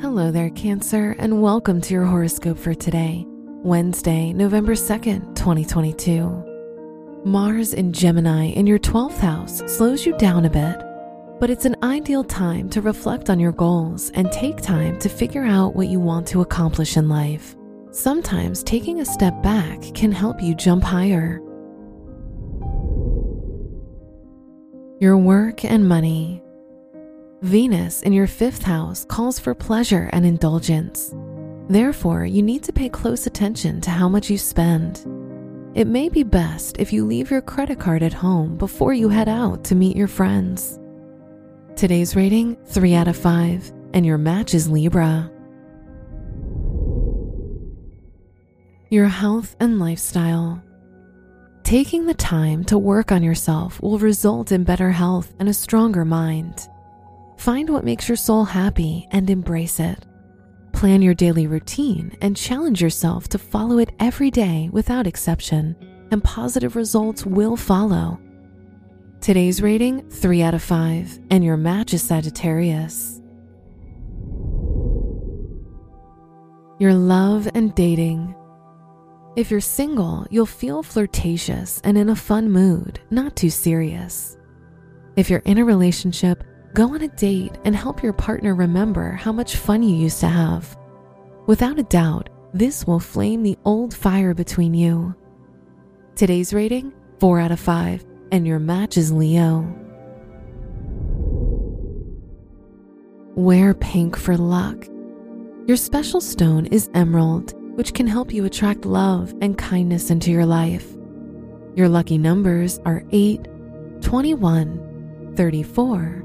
Hello there, Cancer, and welcome to your horoscope for today, Wednesday, November 2nd, 2022. Mars in Gemini in your 12th house slows you down a bit, but it's an ideal time to reflect on your goals and take time to figure out what you want to accomplish in life. Sometimes taking a step back can help you jump higher. Your work and money. Venus in your fifth house calls for pleasure and indulgence. Therefore, you need to pay close attention to how much you spend. It may be best if you leave your credit card at home before you head out to meet your friends. Today's rating 3 out of 5, and your match is Libra. Your health and lifestyle. Taking the time to work on yourself will result in better health and a stronger mind. Find what makes your soul happy and embrace it. Plan your daily routine and challenge yourself to follow it every day without exception, and positive results will follow. Today's rating 3 out of 5, and your match is Sagittarius. Your love and dating. If you're single, you'll feel flirtatious and in a fun mood, not too serious. If you're in a relationship, go on a date and help your partner remember how much fun you used to have. Without a doubt, this will flame the old fire between you. Today's rating 4 out of 5, and your match is Leo. Wear pink for luck. Your special stone is emerald, which can help you attract love and kindness into your life. Your lucky numbers are 8, 21, 34,